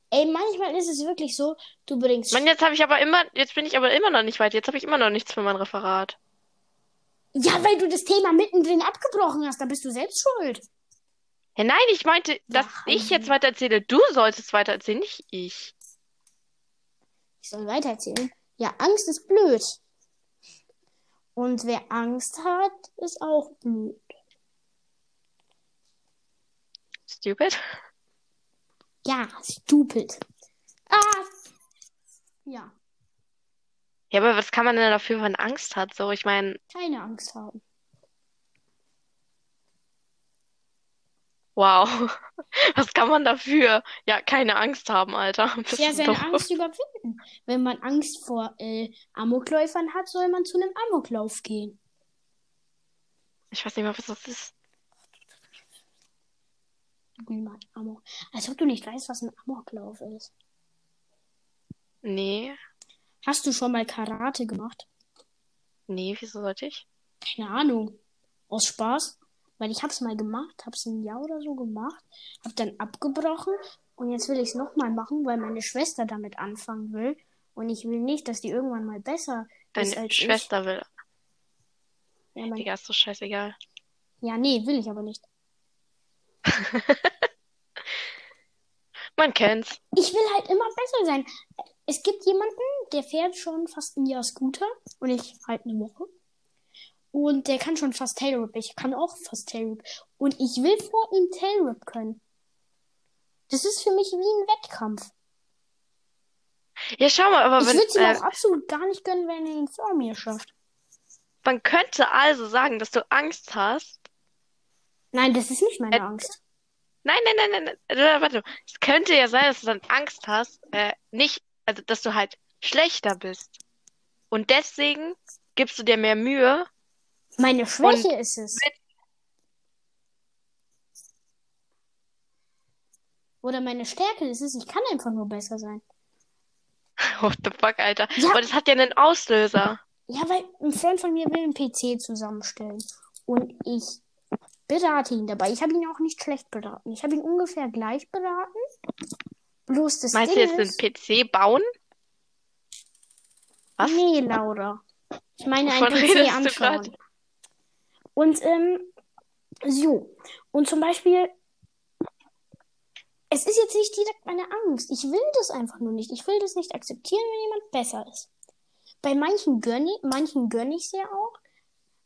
Ey, manchmal ist es wirklich so, du bringst. Mann, jetzt habe ich aber immer, jetzt bin ich aber immer noch nicht weit. Jetzt habe ich immer noch nichts für mein Referat. Ja, weil du das Thema mittendrin abgebrochen hast, da bist du selbst schuld. Ja, nein, ich meinte, dass ja, ich jetzt weiter erzähle. Du solltest weiter erzählen, nicht ich. Ich soll weiter erzählen. Ja, Angst ist blöd. Und wer Angst hat, ist auch blöd. Stupid? Ja, stupid. Ah! Ja. Ja, aber was kann man denn dafür, wenn man Angst hat? So, ich meine, Keine Angst haben. wow. Was kann man dafür? Ja, keine Angst haben, Alter. Bist Ja, seine doof? Angst überwinden. Wenn man Angst vor äh, Amokläufern hat, soll man zu einem Amoklauf gehen. Ich weiß nicht mal, was das ist. Mal Amok. Als ob du nicht weißt, was ein Amoklauf ist. Nee, Hast du schon mal Karate gemacht? nee, wieso sollte ich? Keine Ahnung. Aus Spaß? Weil ich hab's mal gemacht, hab's ein Jahr oder so gemacht, hab dann abgebrochen und jetzt will ich's nochmal machen, weil meine Schwester damit anfangen will. Und ich will nicht, dass die irgendwann mal besser ist Deine als Schwester will. ich. Ja, mein... Digga, ist doch scheißegal. ja, nee, will ich aber nicht. Man kennt's. Ich will halt immer besser sein. Es gibt jemanden, der fährt schon fast ein Jahr Scooter und ich halt eine Woche. Und der kann schon fast Tailrip. Ich kann auch fast Tailrip. Und ich will vor ihm Tailrip können. Das ist für mich wie ein Wettkampf. Ja, schau mal, aber Ich wenn, würde es ihm äh, auch absolut gar nicht gönnen, wenn er ihn vor mir schafft. man könnte also sagen, dass du Angst hast. Nein, das ist nicht meine Äh, Angst. Nein, nein, nein, nein, nein. Warte. Es könnte ja sein, dass du dann Angst hast, äh, nicht, also dass du halt schlechter bist. Und deswegen gibst du dir mehr Mühe. Meine Schwäche ist es. Oder meine Stärke ist es, ich kann einfach nur besser sein. What the fuck, Alter. Ja. Aber das hat ja einen Auslöser. Ja, weil ein Freund von mir will einen PC zusammenstellen. Und ich berate ihn dabei. Ich habe ihn auch nicht schlecht beraten. Ich habe ihn ungefähr gleich beraten. Bloß das Meinst du Ding jetzt ist, einen PC bauen? Was? Nee, Laura. Ich meine einen PC du anschauen. Und ähm, so. Und zum Beispiel, es ist jetzt nicht direkt meine Angst. Ich will das einfach nur nicht. Ich will das nicht akzeptieren, wenn jemand besser ist. Bei manchen gönne ich, manchen gönne ich sehr auch.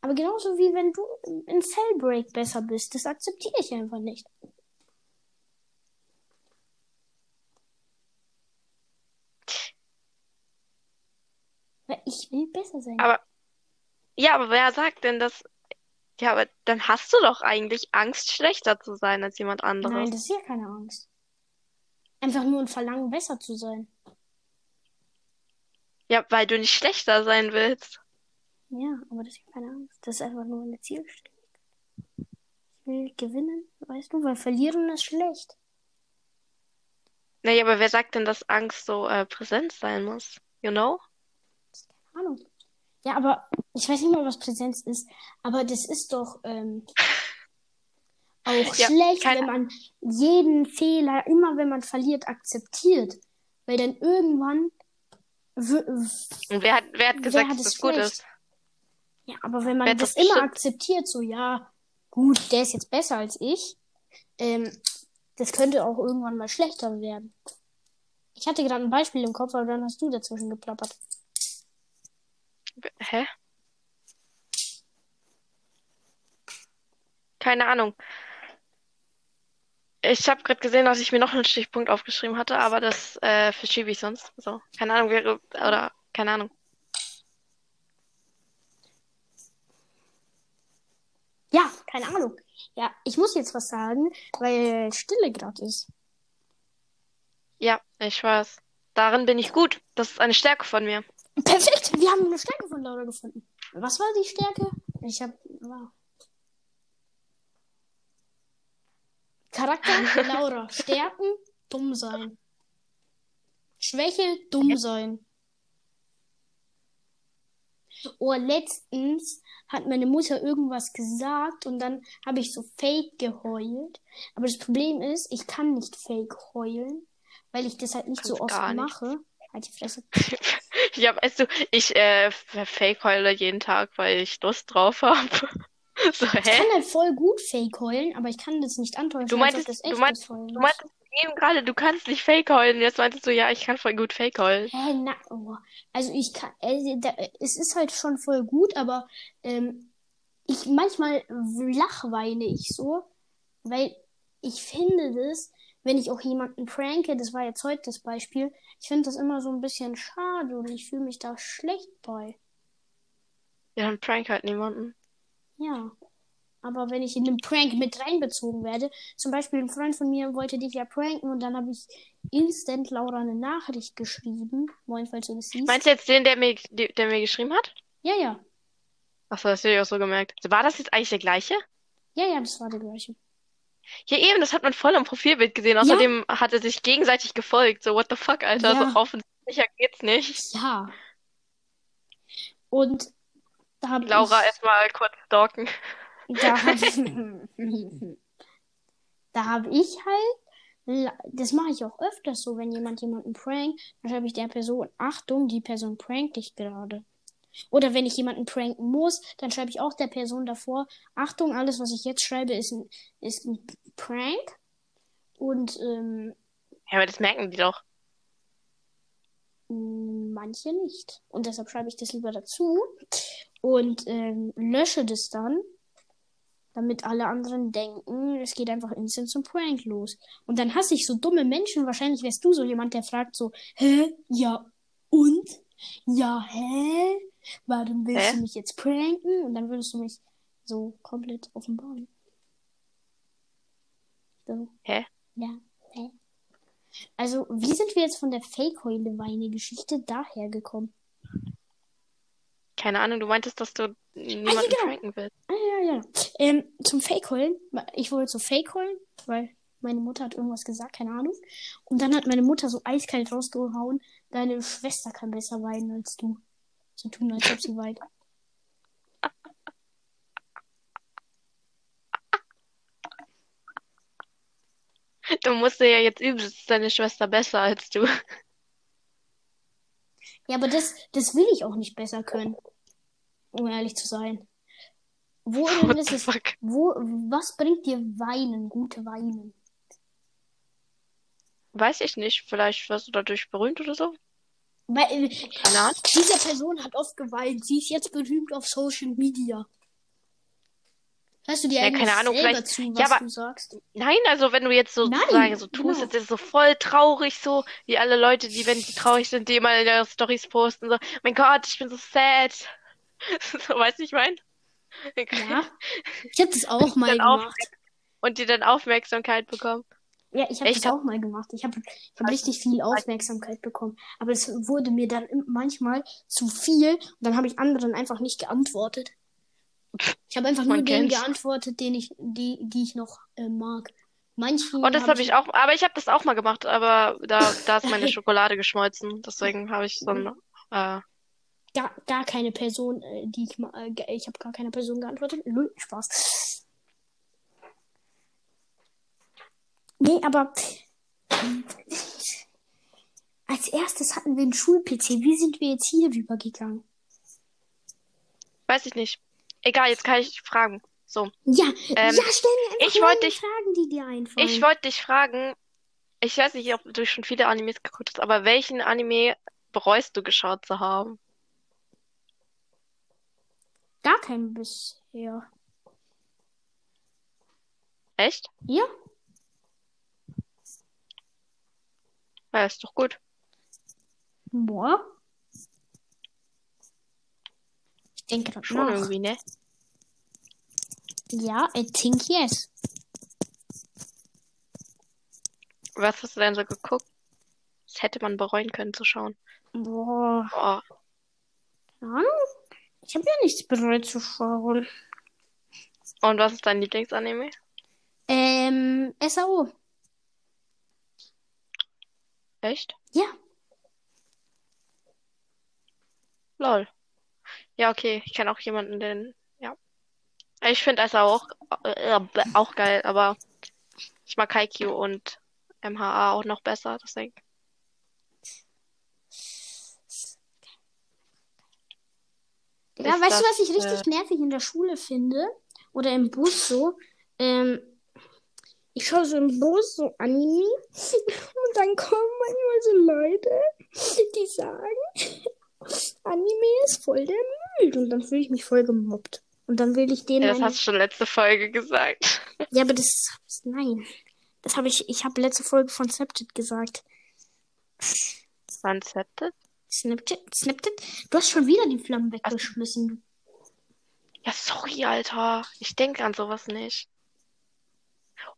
Aber genauso wie wenn du in Cellbreak besser bist, das akzeptiere ich einfach nicht. Weil ich will besser sein. Aber, ja, aber wer sagt denn das? Ja, aber dann hast du doch eigentlich Angst, schlechter zu sein als jemand anderes. Nein, das ist ja keine Angst. Einfach nur ein Verlangen, besser zu sein. Ja, weil du nicht schlechter sein willst. Ja, aber das ist ja keine Angst. Das ist einfach nur eine Zielstrebigkeit. Ich will gewinnen, weißt du, weil verlieren ist schlecht. Naja, aber wer sagt denn, dass Angst so äh, präsent sein muss? You know? Ahnung. Ja, aber ich weiß nicht mal, was Präsenz ist, aber das ist doch ähm, auch Ja, schlecht, wenn man jeden Fehler, immer wenn man verliert, akzeptiert. Weil dann irgendwann. Und wer hat, wer hat Wer gesagt, hat dass das gut ist? Ja, aber wenn Wer man das das immer akzeptiert, so, ja, gut, der ist jetzt besser als ich, ähm, das könnte auch irgendwann mal schlechter werden. Ich hatte gerade ein Beispiel im Kopf, aber dann hast du dazwischen geplappert. Hä? Keine Ahnung. Ich habe gerade gesehen, dass ich mir noch einen Stichpunkt aufgeschrieben hatte, aber das äh, verschiebe ich sonst. So, keine Ahnung, wäre oder keine Ahnung. Ja, keine Ahnung. Ja, ich muss jetzt was sagen, weil Stille gerade ist. Ja, ich weiß. Darin bin ich gut. Das ist eine Stärke von mir. Perfekt, wir haben eine Stärke von Laura gefunden. Was war die Stärke? Ich hab. Wow. Charakter Laura. Stärken dumm sein. Schwäche dumm sein. Oh, letztens hat meine Mutter irgendwas gesagt und dann habe ich so fake geheult. Aber das Problem ist, ich kann nicht fake heulen, weil ich das halt nicht so Kannst oft gar nicht. mache. Halt die Fresse. Ja, weißt du, ich äh, fake heule jeden Tag, weil ich Lust drauf habe. So, Ich hä? kann halt voll gut fake heulen, aber ich kann das nicht antäuschen, Du meintest- das du heulen. Du meintest eben gerade, du kannst nicht fake heulen. Jetzt meintest du, ja, ich kann voll gut fake heulen. Hä, na, oh. Also ich kann, äh, da, es ist halt schon voll gut, aber ähm, ich manchmal lachweine ich so, weil ich finde das wenn ich auch jemanden pranke, das war jetzt heute das Beispiel, ich finde das immer so ein bisschen schade und ich fühle mich da schlecht bei. Ja, dann prank halt niemanden. Ja. Aber wenn ich in den Prank mit reinbezogen werde, zum Beispiel ein Freund von mir wollte dich ja pranken und dann habe ich instant Laura eine Nachricht geschrieben. Moin, falls du das siehst. Meinst du jetzt den, der mir, der mir geschrieben hat? Ja, ja. Achso, das hätte ich auch so gemerkt. War das jetzt eigentlich der gleiche? Ja, ja, das war der gleiche. Ja, eben, das hat man voll am Profilbild gesehen. Außerdem hat er sich gegenseitig gefolgt. So, what the fuck, Alter? Ja. So offensichtlicher geht's nicht. Ja. Und da habe Laura ich, erstmal kurz stalken. da habe da hab ich halt, das mache ich auch öfters so, wenn jemand jemanden prankt, dann schreibe ich der Person, Achtung, die Person prankt dich gerade. Oder wenn ich jemanden pranken muss, dann schreibe ich auch der Person davor, Achtung, alles, was ich jetzt schreibe, ist ein, ist ein Prank. Und ähm, Ja, aber das merken die doch. Mm, Manche nicht. Und deshalb schreibe ich das lieber dazu und ähm, lösche das dann, damit alle anderen denken, es geht einfach instant zum Prank los. Und dann hasse ich so dumme Menschen. Wahrscheinlich wärst du so jemand, der fragt so, hä? Ja, und? Ja, hä? Warum willst Hä? du mich jetzt pranken? Und dann würdest du mich so komplett offenbaren. So. Hä? Ja, hä? Also, wie sind wir jetzt von der Fake-Heule-Weine-Geschichte daher gekommen? Keine Ahnung, du meintest, dass du niemanden ja, genau. pranken willst. Ah, ja, ja. Ähm, zum Fake-Heulen. Ich wollte so Fake-Heulen, weil meine Mutter hat irgendwas gesagt, keine Ahnung. Und dann hat meine Mutter so eiskalt rausgehauen, deine Schwester kann besser weinen als du. So tun, als ob sie weint. Du musst ja jetzt üben, ist deine Schwester besser als du. Ja, aber das, das will ich auch nicht besser können. Um ehrlich zu sein. Wo What ist es? fuck? Wo, was bringt dir Weinen, gute Weinen? Weiß ich nicht. Vielleicht wirst du dadurch berühmt oder so. Weil, äh, Keine Ahnung. diese Person hat oft geweint. Sie ist jetzt berühmt auf Social Media. Hörst du dir Ja, keine Ahnung, vielleicht- zu, was ja, aber- du sagst? Nein, also wenn du jetzt so Nein, sozusagen so tust, genau. jetzt ist es so voll traurig, so wie alle Leute, die, wenn sie traurig sind, die immer in ihre Stories posten, so, mein Gott, ich bin so sad. So, weißt du, ich mein? Ja. Ich habe das auch mal Dann auf- gemacht. Und die dann Aufmerksamkeit bekommen. Ja, ich habe das hab- auch mal gemacht. Ich habe ich hab richtig viel Aufmerksamkeit bekommen. Aber es wurde mir dann manchmal zu viel und dann habe ich anderen einfach nicht geantwortet. Ich habe einfach nur denen geantwortet, denen ich, die, die ich noch äh, mag. Manchen Und das hab habe ich auch, aber ich habe das auch mal gemacht, aber da, da ist meine Schokolade geschmolzen. Deswegen habe ich so ein, äh, gar, gar keine Person, äh, die ich ma- äh, ich habe gar keine Person geantwortet. Null Spaß. Nee, aber als erstes hatten wir einen Schul-PC. Wie sind wir jetzt hier rübergegangen? weiß ich nicht. Egal, jetzt kann ich fragen. So, Ja, Ähm, ja, stell mir einfach ich wollte dich- Fragen, die dir einfallen. ich wollte dich fragen, ich weiß nicht, ob du schon viele Animes geguckt hast, aber welchen Anime bereust du geschaut zu haben? Gar keinen bisher. Echt? Ja? Ja, ist doch gut. Boah. Ich denke grad Schon irgendwie, ne? Ja, I think yes. Was hast du denn so geguckt? Das hätte man bereuen können zu schauen. Boah. Keine Ahnung. Ich habe ja nichts bereut zu schauen. und was ist dein Lieblingsanime? Ähm, SAO. Echt? Ja. Lol. Ja, okay. Ich kenne auch jemanden, den, ja. Ich finde es auch, äh, auch geil, aber ich mag Haikyuu und MHA auch noch besser, deswegen. Ja, weißt du, das, was ich richtig nervig in der Schule finde? Oder im Bus so? Ähm, ich schaue so im Bus so Anime und dann kommen manchmal so Leute, die sagen, Anime ist voll der Müll. Und dann fühle ich mich voll gemobbt. Und dann will ich denen Ja, das hast du schon letzte Folge gesagt. Ja, aber das... Nein. Das habe ich, ich habe letzte Folge von Snapchat gesagt. Wann Snapchat? Snapchat? Snapchat? Du hast schon wieder die Flammen weggeschmissen. Ja, sorry, Alter. Ich denke an sowas nicht.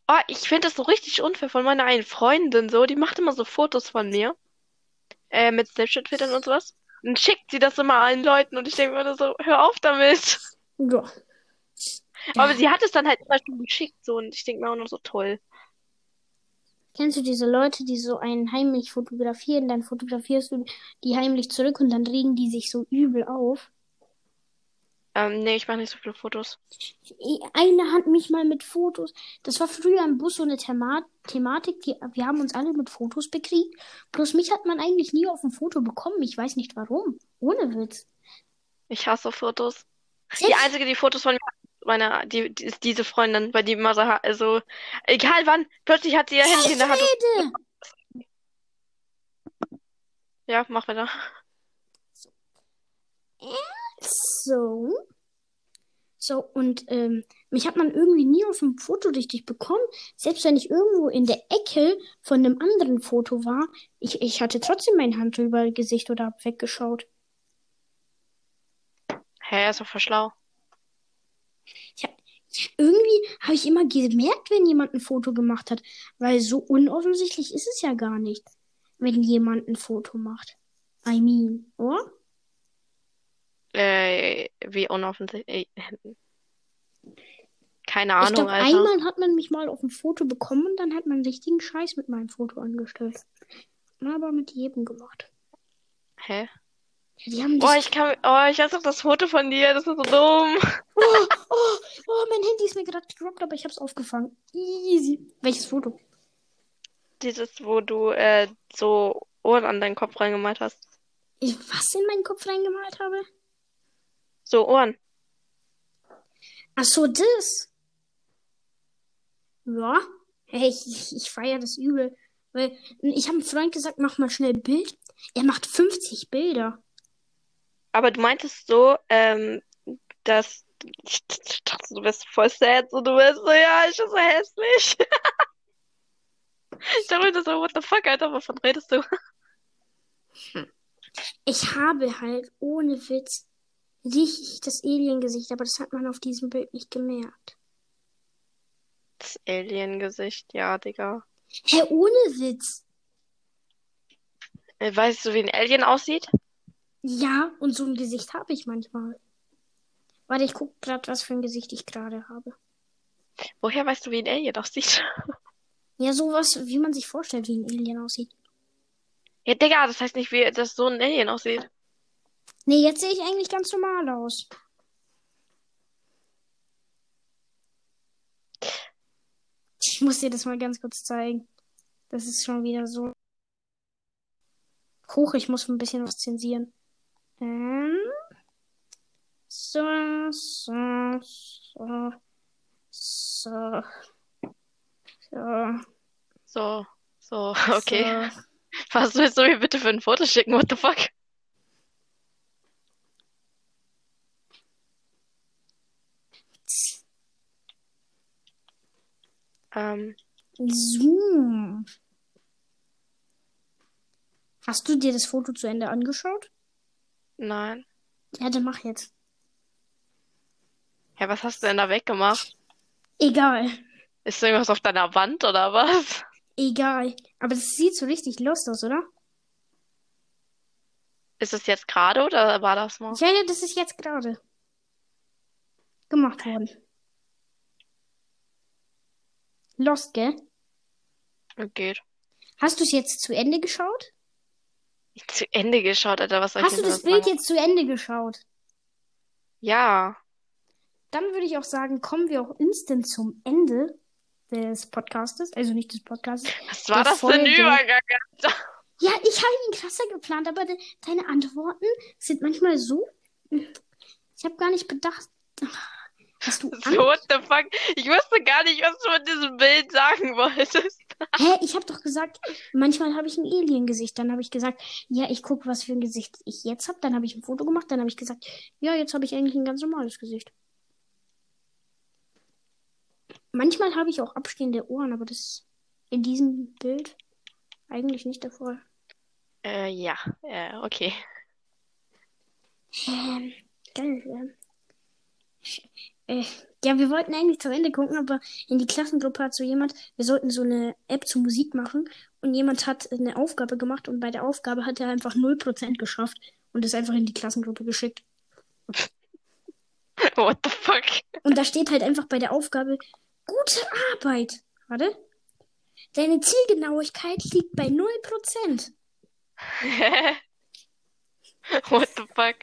Oh, ich finde das so richtig unfair von meiner einen Freundin so. Die macht immer so Fotos von mir. Äh, mit Snapchat-Filtern und sowas. Und schickt sie das immer allen Leuten und ich denke mir so, hör auf damit. Ja. Aber sie hat es dann halt immer schon geschickt so und ich denke mir auch noch so toll. Kennst du diese Leute, die so einen heimlich fotografieren, dann fotografierst du die heimlich zurück und dann regen die sich so übel auf? Ähm, nee, ich mache nicht so viele Fotos. Eine hat mich mal mit Fotos. Das war früher im Bus so eine Thema Thematik. Die, wir haben uns alle mit Fotos bekriegt. Bloß mich hat man eigentlich nie auf ein Foto bekommen. Ich weiß nicht warum. Ohne Witz. Ich hasse Fotos. Selbst? Die einzige, die Fotos von mir meine, die, die ist diese Freundin, bei die immer so, also, egal wann, plötzlich hat sie ihr Handy in der Hand. Ja, mach weiter. So. So, und ähm, mich hat man irgendwie nie auf dem Foto richtig bekommen. Selbst wenn ich irgendwo in der Ecke von einem anderen Foto war, ich, ich hatte trotzdem mein Hand über Gesicht oder hab weggeschaut. Hä, ist doch voll schlau. Ja, irgendwie habe ich immer gemerkt, wenn jemand ein Foto gemacht hat, weil so unoffensichtlich ist es ja gar nicht, wenn jemand ein Foto macht. I mean, oder? Äh, wie unoffensichtlich. Keine Ahnung, ich glaub, Alter. Einmal hat man mich mal auf ein Foto bekommen und dann hat man richtigen Scheiß mit meinem Foto angestellt. Aber mit jedem gemacht. Hä? Die haben oh, ich kann. Oh, ich weiß auch das Foto von dir. Das ist so dumm. Oh, oh, oh, mein Handy ist mir gerade gedroppt, aber ich hab's aufgefangen. Easy. Welches Foto? Dieses, wo du äh, so Ohren an deinen Kopf reingemalt hast. Ich was in meinen Kopf reingemalt habe? So Ohren. Ach so, das. Ja. Hey, ich, ich, feiere das übel. Weil ich habe einem Freund gesagt, mach mal schnell Bild. Er macht 50 Bilder. Aber du meintest so, ähm, dass ich dachte, du bist voll sad und du bist so, ja, ich bin so hässlich. ich dachte so, what the fuck, Alter, wovon redest du? Ich habe halt ohne Witz richtig das Alien-Gesicht, aber das hat man auf diesem Bild nicht gemerkt. Das Alien-Gesicht, ja, Digga. Hä, ohne Witz. Äh, weißt du, wie ein Alien aussieht? Ja, und so ein Gesicht habe ich manchmal. Warte, ich guck gerade, was für ein Gesicht ich gerade habe. Woher weißt du, wie ein Alien aussieht? Ja, sowas, wie man sich vorstellt, wie ein Alien aussieht. Ja, Digga, das heißt nicht, wie das so ein Alien aussieht. Nee, jetzt sehe ich eigentlich ganz normal aus. Ich muss dir das mal ganz kurz zeigen. Das ist schon wieder so. Hoch, ich muss ein bisschen was zensieren. Ähm. So, so, so. So. So. So, so, okay. So. Was willst du mir bitte für ein Foto schicken? What the fuck? Ähm. Zoom. Hast du dir das Foto zu Ende angeschaut? Nein. Ja, dann mach jetzt. Ja, was hast du denn da weggemacht? Egal. Ist irgendwas auf deiner Wand oder was? Egal. Aber das sieht so richtig lost aus, oder? Ist es jetzt gerade oder war das mal? Ja, ja, das ist jetzt gerade gemacht worden. Lost, gell? Geht. Hast du es jetzt zu Ende geschaut? Zu Ende geschaut, Alter, was soll Hast ich du das Bild jetzt zu Ende geschaut? Ja. Dann würde ich auch sagen, kommen wir auch instant zum Ende des Podcastes. Also nicht des Podcastes. Was war das für ein Übergang? Ja, ich habe ihn krasser geplant, aber de deine Antworten sind manchmal so. Ich habe gar nicht bedacht. Hast du Angst? So, what the fuck? Ich wusste gar nicht, was du mit diesem Bild sagen wolltest. Hä, ich habe doch gesagt, manchmal habe ich ein Alien-Gesicht. Dann habe ich gesagt, ja, ich gucke, was für ein Gesicht ich jetzt habe. Dann habe ich ein Foto gemacht. Dann habe ich gesagt, ja, jetzt habe ich eigentlich ein ganz normales Gesicht. Manchmal habe ich auch abstehende Ohren, aber das In diesem Bild eigentlich nicht der Fall. Äh, ja, äh, okay. Ähm, geil, äh, äh, ja, wir wollten eigentlich zu Ende gucken, aber in die Klassengruppe hat so jemand, wir sollten so eine App zur Musik machen und jemand hat eine Aufgabe gemacht und bei der Aufgabe hat er einfach 0% geschafft und ist einfach in die Klassengruppe geschickt. What the fuck? Und da steht halt einfach bei der Aufgabe, gute Arbeit. Warte. Deine Zielgenauigkeit liegt bei 0%. What the fuck?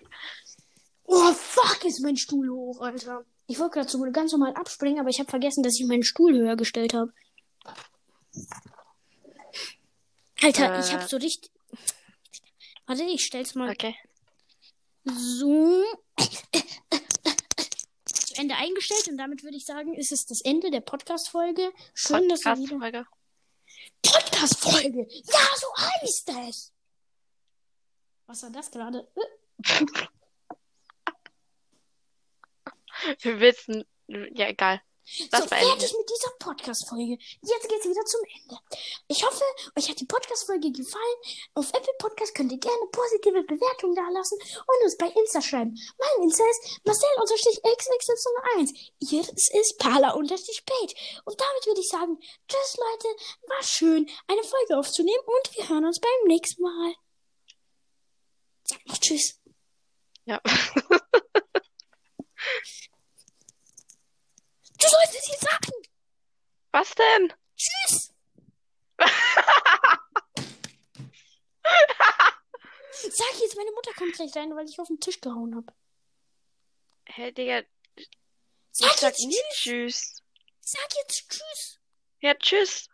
Oh, fuck, ist mein Stuhl hoch, Alter. Ich wollte gerade so ganz normal abspringen, aber ich habe vergessen, dass ich meinen Stuhl höher gestellt habe. Alter, äh... ich habe so richtig. Warte, ich stell's mal. Okay. So. Zu Ende eingestellt und damit würde ich sagen, ist es das Ende der Podcast-Folge. Schön, Podcast dass ihr wieder. Podcast-Folge! Ja, so heißt es! Was war das gerade? Wir wissen. Ja, egal. Das so, fertig mit dieser Podcast-Folge. Jetzt geht's wieder zum Ende. Ich hoffe, euch hat die Podcast-Folge gefallen. Auf Apple Podcast könnt ihr gerne positive Bewertungen da lassen und uns bei Insta schreiben. Mein Insta ist Marcel-xxy1. Ihres ist Pala-Page. Und damit würde ich sagen, tschüss Leute, war schön, eine Folge aufzunehmen und wir hören uns beim nächsten Mal. Sag noch tschüss. Ja. Du sollst es jetzt sagen. Was denn? Tschüss. Sag jetzt, meine Mutter kommt gleich rein, weil ich auf den Tisch gehauen habe. Hä, hey, Digga. Sag, sag jetzt nicht tschüss. Sag jetzt tschüss. Ja, tschüss.